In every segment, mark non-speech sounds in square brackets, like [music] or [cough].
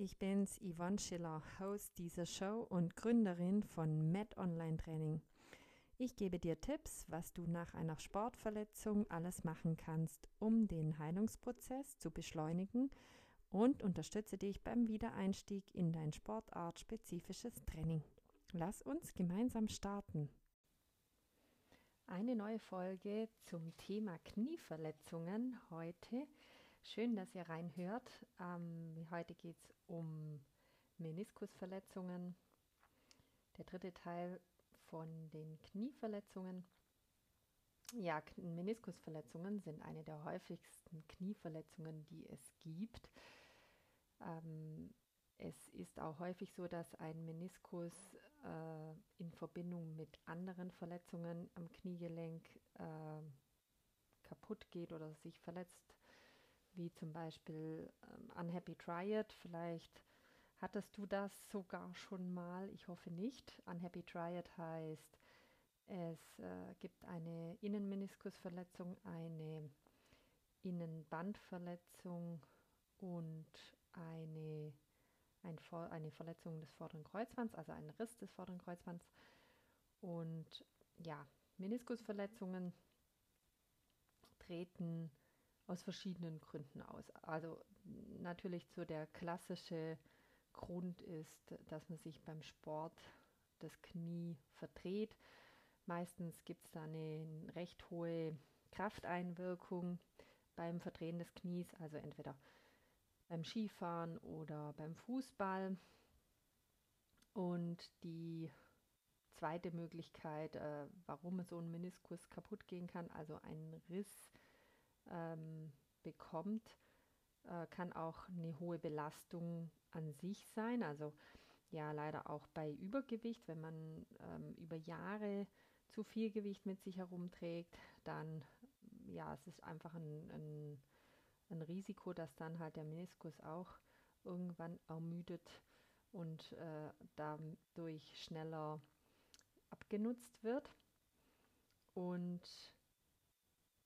ich bin's, Yvonne Schiller, Host dieser Show und Gründerin von Med Online Training. Ich gebe dir Tipps, was du nach einer Sportverletzung alles machen kannst, um den Heilungsprozess zu beschleunigen und unterstütze dich beim Wiedereinstieg in dein sportartspezifisches Training. Lass uns gemeinsam starten. Eine neue Folge zum Thema Knieverletzungen heute. Schön, dass ihr reinhört. Ähm, heute geht es um Meniskusverletzungen. Der dritte Teil von den Knieverletzungen. Ja, Meniskusverletzungen sind eine der häufigsten Knieverletzungen, die es gibt. Ähm, es ist auch häufig so, dass ein Meniskus äh, in Verbindung mit anderen Verletzungen am Kniegelenk äh, kaputt geht oder sich verletzt, wie zum Beispiel ähm, Unhappy Triad. Vielleicht hattest du das sogar schon mal, ich hoffe nicht. Unhappy Triad heißt, es äh, gibt eine Innenmeniskusverletzung, eine Innenbandverletzung und eine, ein, eine Verletzung des vorderen Kreuzbands, also ein Riss des vorderen Kreuzbands. Und ja, Meniskusverletzungen treten aus verschiedenen Gründen aus. Also natürlich so der klassische Grund ist, dass man sich beim Sport das Knie verdreht. Meistens gibt es da eine recht hohe Krafteinwirkung beim Verdrehen des Knies, also entweder beim Skifahren oder beim Fußball. Und die zweite Möglichkeit, äh, warum so ein Meniskus kaputt gehen kann, also ein Riss ähm, bekommt, äh, kann auch eine hohe Belastung an sich sein. Also ja, leider auch bei Übergewicht, wenn man ähm, über Jahre zu viel Gewicht mit sich herumträgt, dann ja, es ist einfach ein, ein, ein Risiko, dass dann halt der Meniskus auch irgendwann ermüdet und äh, dadurch schneller abgenutzt wird. Und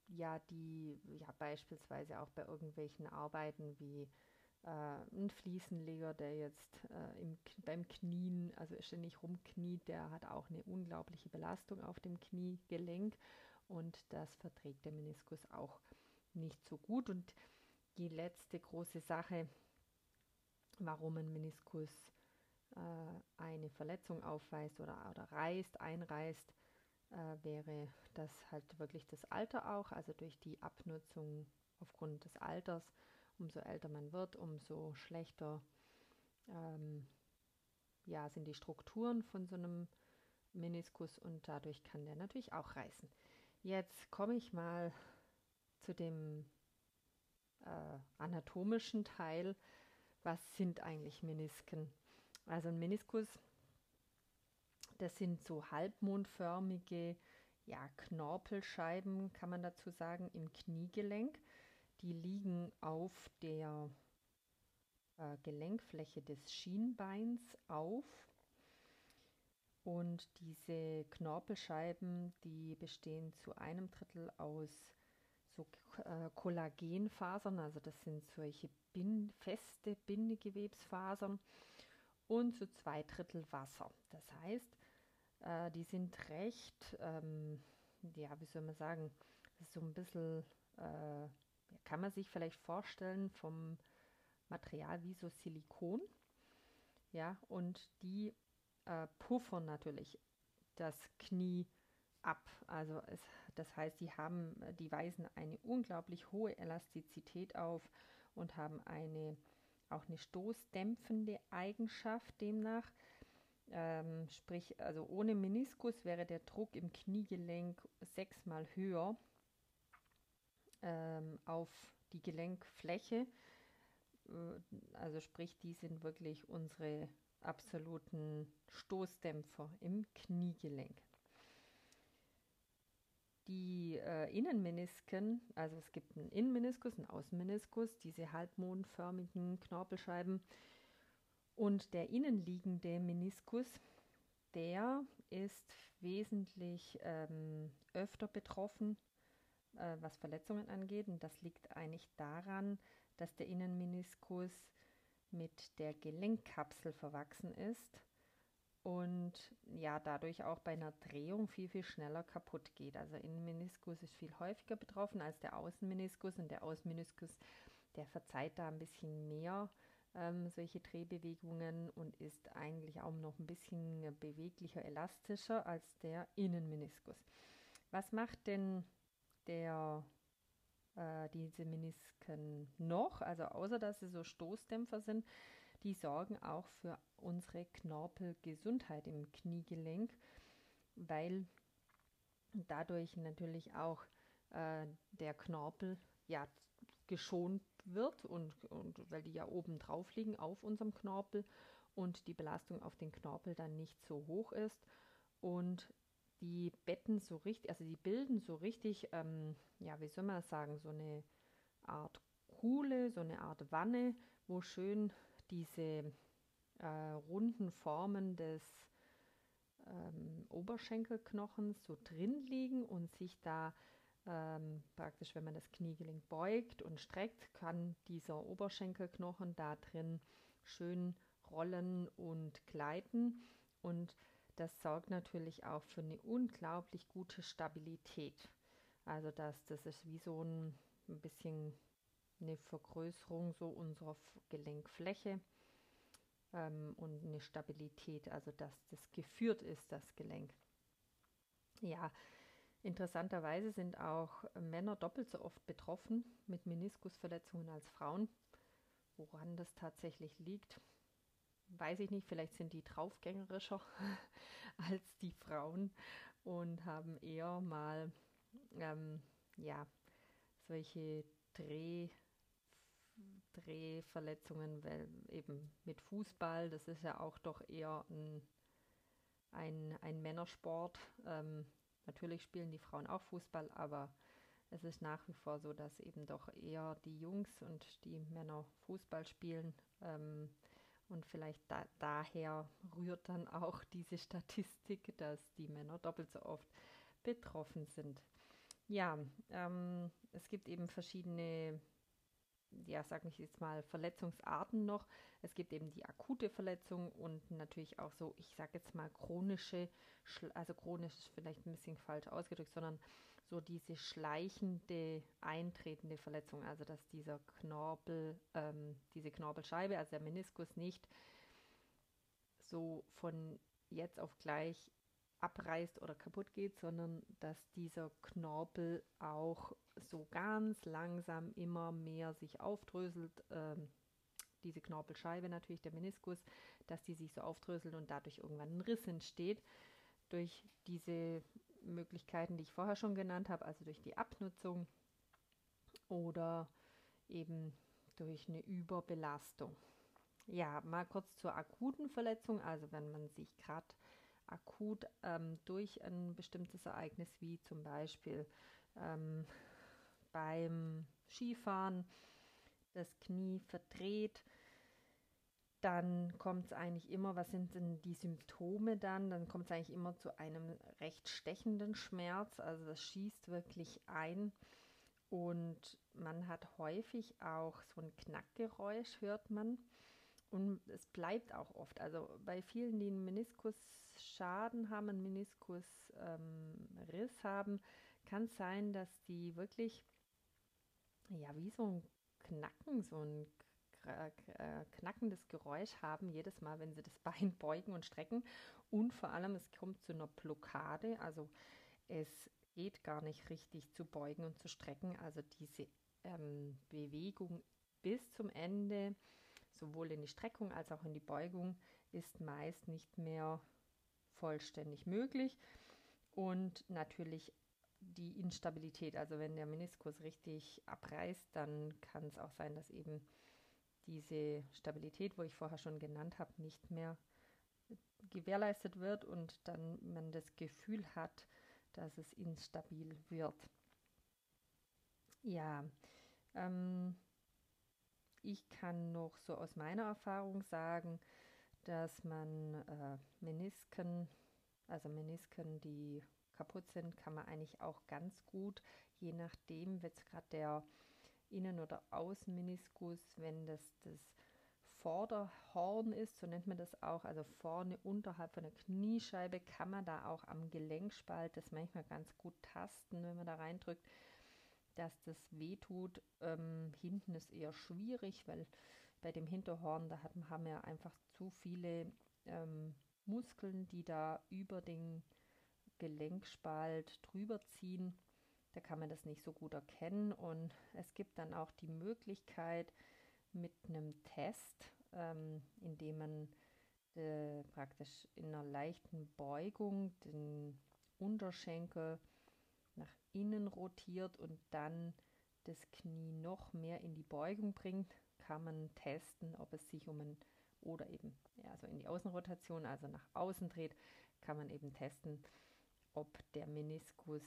ja, die ja beispielsweise auch bei irgendwelchen Arbeiten wie äh, ein Fliesenleger, der jetzt äh, im, beim Knien, also ständig rumkniet, der hat auch eine unglaubliche Belastung auf dem Kniegelenk und das verträgt der Meniskus auch nicht so gut. Und die letzte große Sache, warum ein Meniskus äh, eine Verletzung aufweist oder, oder reißt, einreißt, äh, wäre das halt wirklich das Alter auch, also durch die Abnutzung aufgrund des Alters. Umso älter man wird, umso schlechter ähm, ja, sind die Strukturen von so einem Meniskus und dadurch kann der natürlich auch reißen. Jetzt komme ich mal zu dem äh, anatomischen Teil. Was sind eigentlich Menisken? Also ein Meniskus das sind so halbmondförmige ja, Knorpelscheiben, kann man dazu sagen, im Kniegelenk. Die liegen auf der äh, Gelenkfläche des Schienbeins auf. Und diese Knorpelscheiben, die bestehen zu einem Drittel aus so äh, Kollagenfasern, also das sind solche bin feste Bindegewebsfasern und zu zwei Drittel Wasser. Das heißt, äh, die sind recht, ähm, ja, wie soll man sagen, das ist so ein bisschen, äh, kann man sich vielleicht vorstellen vom Material wie so Silikon. Ja, und die äh, puffern natürlich das Knie ab. Also es, das heißt, die haben, die weisen eine unglaublich hohe Elastizität auf und haben eine auch eine stoßdämpfende Eigenschaft demnach. Ähm, sprich, also ohne Meniskus wäre der Druck im Kniegelenk sechsmal höher ähm, auf die Gelenkfläche. Äh, also sprich, die sind wirklich unsere absoluten Stoßdämpfer im Kniegelenk. Die äh, Innenmenisken, also es gibt einen Innenmeniskus, einen Außenmeniskus, diese halbmondförmigen Knorpelscheiben, und der innenliegende Meniskus, der ist wesentlich ähm, öfter betroffen, äh, was Verletzungen angeht. Und das liegt eigentlich daran, dass der Innenmeniskus mit der Gelenkkapsel verwachsen ist und ja dadurch auch bei einer Drehung viel, viel schneller kaputt geht. Also Innenmeniskus ist viel häufiger betroffen als der Außenmeniskus und der Außenmeniskus, der verzeiht da ein bisschen mehr ähm, solche Drehbewegungen und ist eigentlich auch noch ein bisschen beweglicher, elastischer als der Innenmeniskus. Was macht denn der äh, diese Menisken noch? Also außer dass sie so Stoßdämpfer sind, die sorgen auch für unsere Knorpelgesundheit im Kniegelenk, weil dadurch natürlich auch äh, der Knorpel ja geschont wird und, und weil die ja oben drauf liegen auf unserem Knorpel und die Belastung auf den Knorpel dann nicht so hoch ist und die betten so richtig, also die bilden so richtig, ähm, ja, wie soll man sagen, so eine Art Kuhle, so eine Art Wanne, wo schön diese äh, runden Formen des ähm, Oberschenkelknochens so drin liegen und sich da ähm, praktisch, wenn man das Kniegelenk beugt und streckt, kann dieser Oberschenkelknochen da drin schön rollen und gleiten und das sorgt natürlich auch für eine unglaublich gute Stabilität. Also dass das ist wie so ein, ein bisschen eine Vergrößerung so unserer Gelenkfläche ähm, und eine Stabilität, also dass das geführt ist, das Gelenk. Ja, interessanterweise sind auch Männer doppelt so oft betroffen mit Meniskusverletzungen als Frauen. Woran das tatsächlich liegt, weiß ich nicht. Vielleicht sind die draufgängerischer [laughs] als die Frauen und haben eher mal ähm, ja solche Dreh Drehverletzungen, weil eben mit Fußball, das ist ja auch doch eher ein, ein, ein Männersport. Ähm, natürlich spielen die Frauen auch Fußball, aber es ist nach wie vor so, dass eben doch eher die Jungs und die Männer Fußball spielen. Ähm, und vielleicht da, daher rührt dann auch [laughs] diese Statistik, dass die Männer doppelt so oft betroffen sind. Ja, ähm, es gibt eben verschiedene ja, sage ich jetzt mal, Verletzungsarten noch. Es gibt eben die akute Verletzung und natürlich auch so, ich sage jetzt mal, chronische, also chronisch ist vielleicht ein bisschen falsch ausgedrückt, sondern so diese schleichende, eintretende Verletzung, also dass dieser Knorpel, ähm, diese Knorpelscheibe, also der Meniskus nicht so von jetzt auf gleich abreißt oder kaputt geht, sondern dass dieser Knorpel auch so ganz langsam immer mehr sich aufdröselt, ähm, diese Knorpelscheibe natürlich, der Meniskus, dass die sich so aufdröselt und dadurch irgendwann ein Riss entsteht. Durch diese Möglichkeiten, die ich vorher schon genannt habe, also durch die Abnutzung oder eben durch eine Überbelastung. Ja, mal kurz zur akuten Verletzung, also wenn man sich gerade akut ähm, durch ein bestimmtes Ereignis wie zum Beispiel ähm, beim Skifahren das Knie verdreht, dann kommt es eigentlich immer, was sind denn die Symptome dann? Dann kommt es eigentlich immer zu einem recht stechenden Schmerz, also das schießt wirklich ein und man hat häufig auch so ein Knackgeräusch, hört man. Und es bleibt auch oft. Also bei vielen, die einen Meniskusschaden haben, einen Meniskusriss ähm, haben, kann es sein, dass die wirklich ja wie so ein Knacken, so ein äh, knackendes Geräusch haben, jedes Mal, wenn sie das [laughs] Bein beugen und strecken. Und vor allem, es kommt zu einer Blockade. Also es geht gar nicht richtig zu beugen und zu strecken. Also diese ähm, Bewegung bis zum Ende sowohl in die Streckung als auch in die Beugung ist meist nicht mehr vollständig möglich. Und natürlich die Instabilität, also wenn der Meniskus richtig abreißt, dann kann es auch sein, dass eben diese Stabilität, wo ich vorher schon genannt habe, nicht mehr gewährleistet wird und dann man das Gefühl hat, dass es instabil wird. Ja, ähm, ich kann noch so aus meiner Erfahrung sagen, dass man äh, Menisken, also Menisken, die kaputt sind, kann man eigentlich auch ganz gut, je nachdem, jetzt gerade der Innen- oder Außenmeniskus, wenn das das Vorderhorn ist, so nennt man das auch, also vorne unterhalb von der Kniescheibe, kann man da auch am Gelenkspalt das manchmal ganz gut tasten, wenn man da reindrückt, dass das wehtut. Ähm, hinten ist eher schwierig, weil bei dem Hinterhorn, da hat, haben wir einfach zu viele ähm, Muskeln, die da über den Gelenkspalt drüber ziehen. Da kann man das nicht so gut erkennen. Und es gibt dann auch die Möglichkeit mit einem Test, ähm, indem man äh, praktisch in einer leichten Beugung den Unterschenkel nach innen rotiert und dann das Knie noch mehr in die Beugung bringt, kann man testen, ob es sich um ein oder eben ja, also in die Außenrotation, also nach außen dreht, kann man eben testen, ob der Meniskus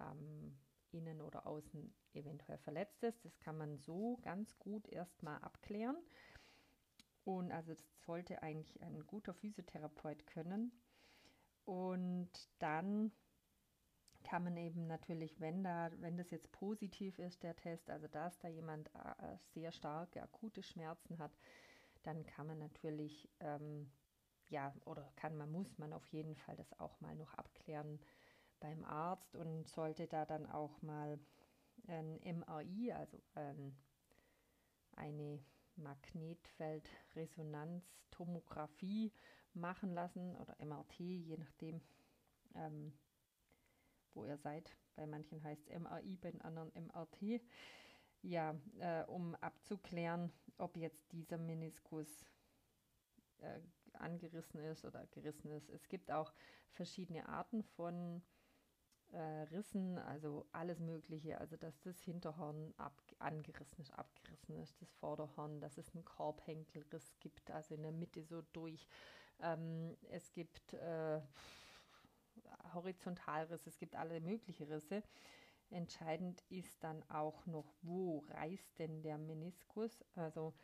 ähm, innen oder außen eventuell verletzt ist. Das kann man so ganz gut erstmal abklären. Und also das sollte eigentlich ein guter Physiotherapeut können. Und dann kann man eben natürlich, wenn da, wenn das jetzt positiv ist, der Test, also dass da jemand äh, sehr starke akute Schmerzen hat, dann kann man natürlich, ähm, ja, oder kann man, muss man auf jeden Fall das auch mal noch abklären beim Arzt und sollte da dann auch mal ein MRI, also ähm, eine Magnetfeldresonanztomographie machen lassen oder MRT, je nachdem, ähm, wo ihr seid. Bei manchen heißt es MRI, bei den anderen MRT. Ja, äh, um abzuklären, ob jetzt dieser Meniskus äh, angerissen ist oder gerissen ist. Es gibt auch verschiedene Arten von äh, Rissen, also alles Mögliche. Also, dass das Hinterhorn ab, angerissen ist, abgerissen ist, das Vorderhorn, dass es einen Korbhenkelriss gibt, also in der Mitte so durch. Ähm, es gibt äh, Horizontalrisse, es gibt alle möglichen Risse. Entscheidend ist dann auch noch, wo reißt denn der Meniskus? Also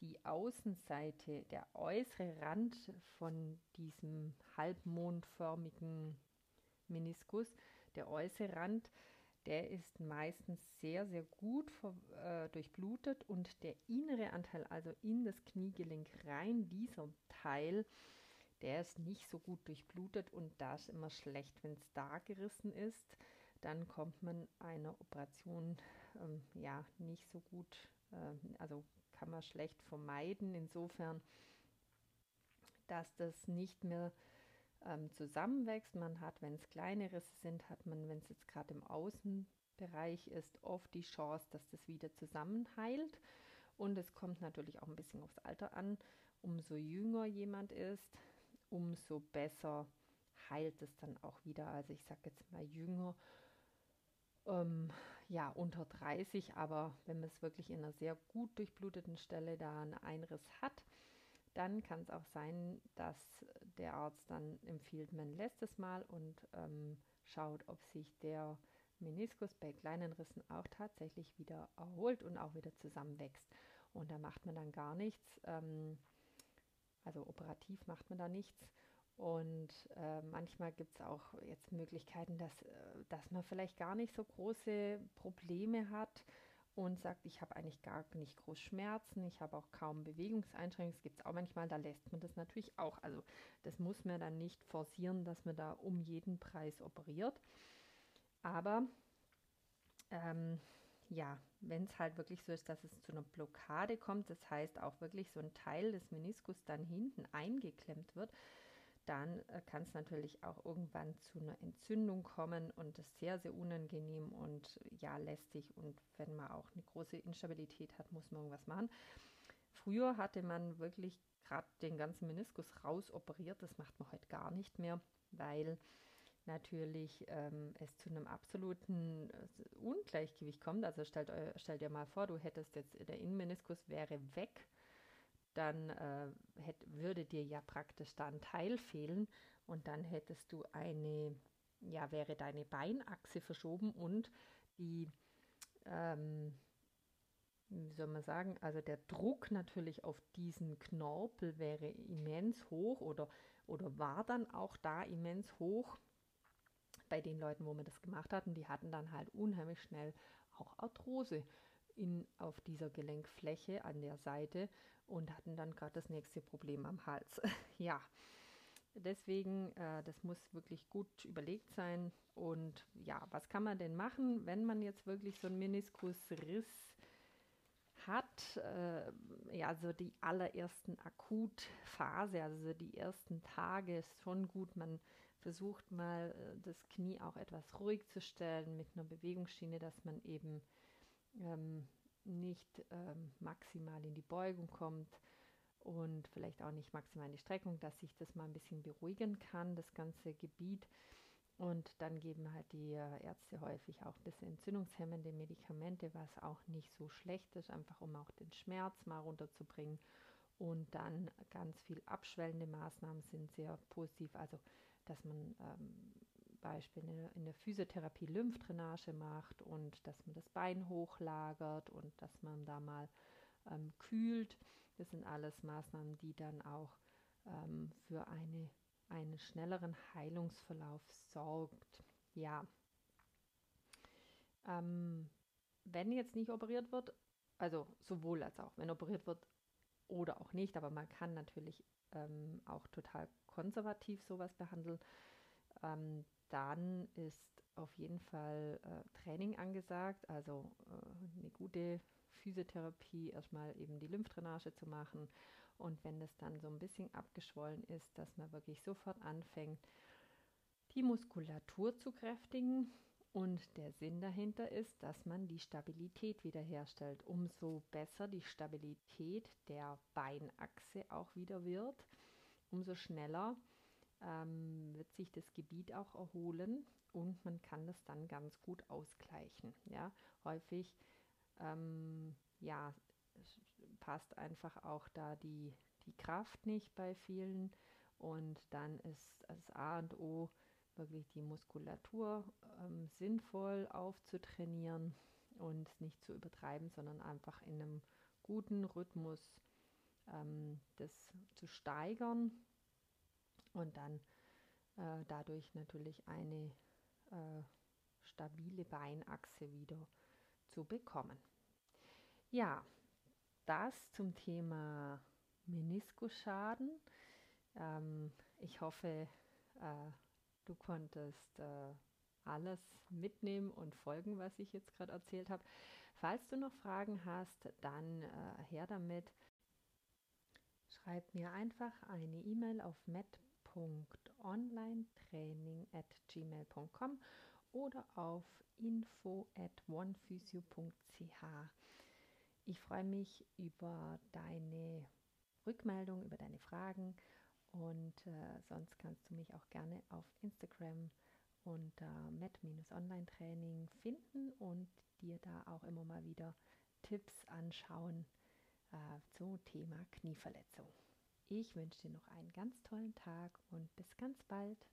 die Außenseite, der äußere Rand von diesem halbmondförmigen Meniskus, der äußere Rand, der ist meistens sehr, sehr gut äh, durchblutet und der innere Anteil, also in das Kniegelenk rein, dieser Teil, der ist nicht so gut durchblutet und da ist immer schlecht, wenn es da gerissen ist dann kommt man einer Operation ähm, ja nicht so gut, äh, also kann man schlecht vermeiden. Insofern, dass das nicht mehr ähm, zusammenwächst. Man hat, wenn es kleine Risse sind, hat man, wenn es jetzt gerade im Außenbereich ist, oft die Chance, dass das wieder zusammenheilt. Und es kommt natürlich auch ein bisschen aufs Alter an. Umso jünger jemand ist, umso besser heilt es dann auch wieder. Also ich sage jetzt mal jünger ähm, ja, unter 30, aber wenn man es wirklich in einer sehr gut durchbluteten Stelle da einen Einriss hat, dann kann es auch sein, dass der Arzt dann empfiehlt, man lässt es mal und ähm, schaut, ob sich der Meniskus bei kleinen Rissen auch tatsächlich wieder erholt und auch wieder zusammenwächst. Und da macht man dann gar nichts, ähm, also operativ macht man da nichts und äh, manchmal gibt es auch jetzt Möglichkeiten, dass, äh, dass man vielleicht gar nicht so große Probleme hat und sagt, ich habe eigentlich gar nicht groß Schmerzen, ich habe auch kaum Bewegungseinschränkungen. Das gibt es auch manchmal, da lässt man das natürlich auch. Also das muss man dann nicht forcieren, dass man da um jeden Preis operiert. Aber ähm, ja, wenn es halt wirklich so ist, dass es zu einer Blockade kommt, das heißt auch wirklich so ein Teil des Meniskus dann hinten eingeklemmt wird, dann äh, kann es natürlich auch irgendwann zu einer Entzündung kommen und das ist sehr, sehr unangenehm und ja, lästig. Und wenn man auch eine große Instabilität hat, muss man irgendwas machen. Früher hatte man wirklich gerade den ganzen Meniskus rausoperiert. Das macht man heute gar nicht mehr, weil natürlich ähm, es zu einem absoluten äh, Ungleichgewicht kommt. Also stellt, stell dir mal vor, du hättest jetzt, der Innenmeniskus wäre weg dann äh, hätt, würde dir ja praktisch da ein Teil fehlen und dann hättest du eine, ja, wäre deine Beinachse verschoben und die, ähm, wie soll man sagen, also der Druck natürlich auf diesen Knorpel wäre immens hoch oder, oder war dann auch da immens hoch bei den Leuten, wo wir das gemacht hatten. Die hatten dann halt unheimlich schnell auch Arthrose in, auf dieser Gelenkfläche an der Seite und hatten dann gerade das nächste Problem am Hals. [laughs] ja, deswegen, äh, das muss wirklich gut überlegt sein. Und ja, was kann man denn machen, wenn man jetzt wirklich so einen Meniskusriss hat? Äh, ja, so die allerersten Akutphase, also die ersten Tage ist schon gut. Man versucht mal äh, das Knie auch etwas ruhig zu stellen mit einer Bewegungsschiene, dass man eben ähm, nicht ähm, maximal in die Beugung kommt und vielleicht auch nicht maximal in die Streckung, dass sich das mal ein bisschen beruhigen kann, das ganze Gebiet. Und dann geben halt die äh, Ärzte häufig auch ein bisschen entzündungshemmende Medikamente, was auch nicht so schlecht ist, einfach um auch den Schmerz mal runterzubringen. Und dann ganz viel abschwellende Maßnahmen sind sehr positiv, also dass man ähm, Beispiel in der Physiotherapie Lymphdrainage macht und dass man das Bein hochlagert und dass man da mal ähm, kühlt. Das sind alles Maßnahmen, die dann auch ähm, für eine, einen schnelleren Heilungsverlauf sorgt. Ja. Ähm, wenn jetzt nicht operiert wird, also sowohl als auch, wenn operiert wird oder auch nicht, aber man kann natürlich ähm, auch total konservativ sowas behandeln, ähm, dann ist auf jeden Fall äh, Training angesagt, also äh, eine gute Physiotherapie, erstmal eben die Lymphdrainage zu machen. Und wenn das dann so ein bisschen abgeschwollen ist, dass man wirklich sofort anfängt, die Muskulatur zu kräftigen. Und der Sinn dahinter ist, dass man die Stabilität wiederherstellt. Umso besser die Stabilität der Beinachse auch wieder wird, umso schneller ähm, wird sich das Gebiet auch erholen und man kann das dann ganz gut ausgleichen. Ja, häufig ähm, ja, passt einfach auch da die, die Kraft nicht bei vielen und dann ist das A und O wirklich die Muskulatur ähm, sinnvoll aufzutrainieren und nicht zu übertreiben, sondern einfach in einem guten Rhythmus ähm, das zu steigern und dann äh, dadurch natürlich eine äh, stabile Beinachse wieder zu bekommen. Ja, das zum Thema Meniskusschaden. Ähm, ich hoffe, äh, du konntest äh, alles mitnehmen und folgen, was ich jetzt gerade erzählt habe. Falls du noch Fragen hast, dann äh, her damit. Schreib mir einfach eine E-Mail auf met www.onlinetraining.gmail.com oder auf info at onephysio.ch. Ich freue mich über deine Rückmeldung, über deine Fragen und äh, sonst kannst du mich auch gerne auf Instagram unter met-online-training finden und dir da auch immer mal wieder Tipps anschauen äh, zum Thema Knieverletzung. Ich wünsche dir noch einen ganz tollen Tag und bis ganz bald.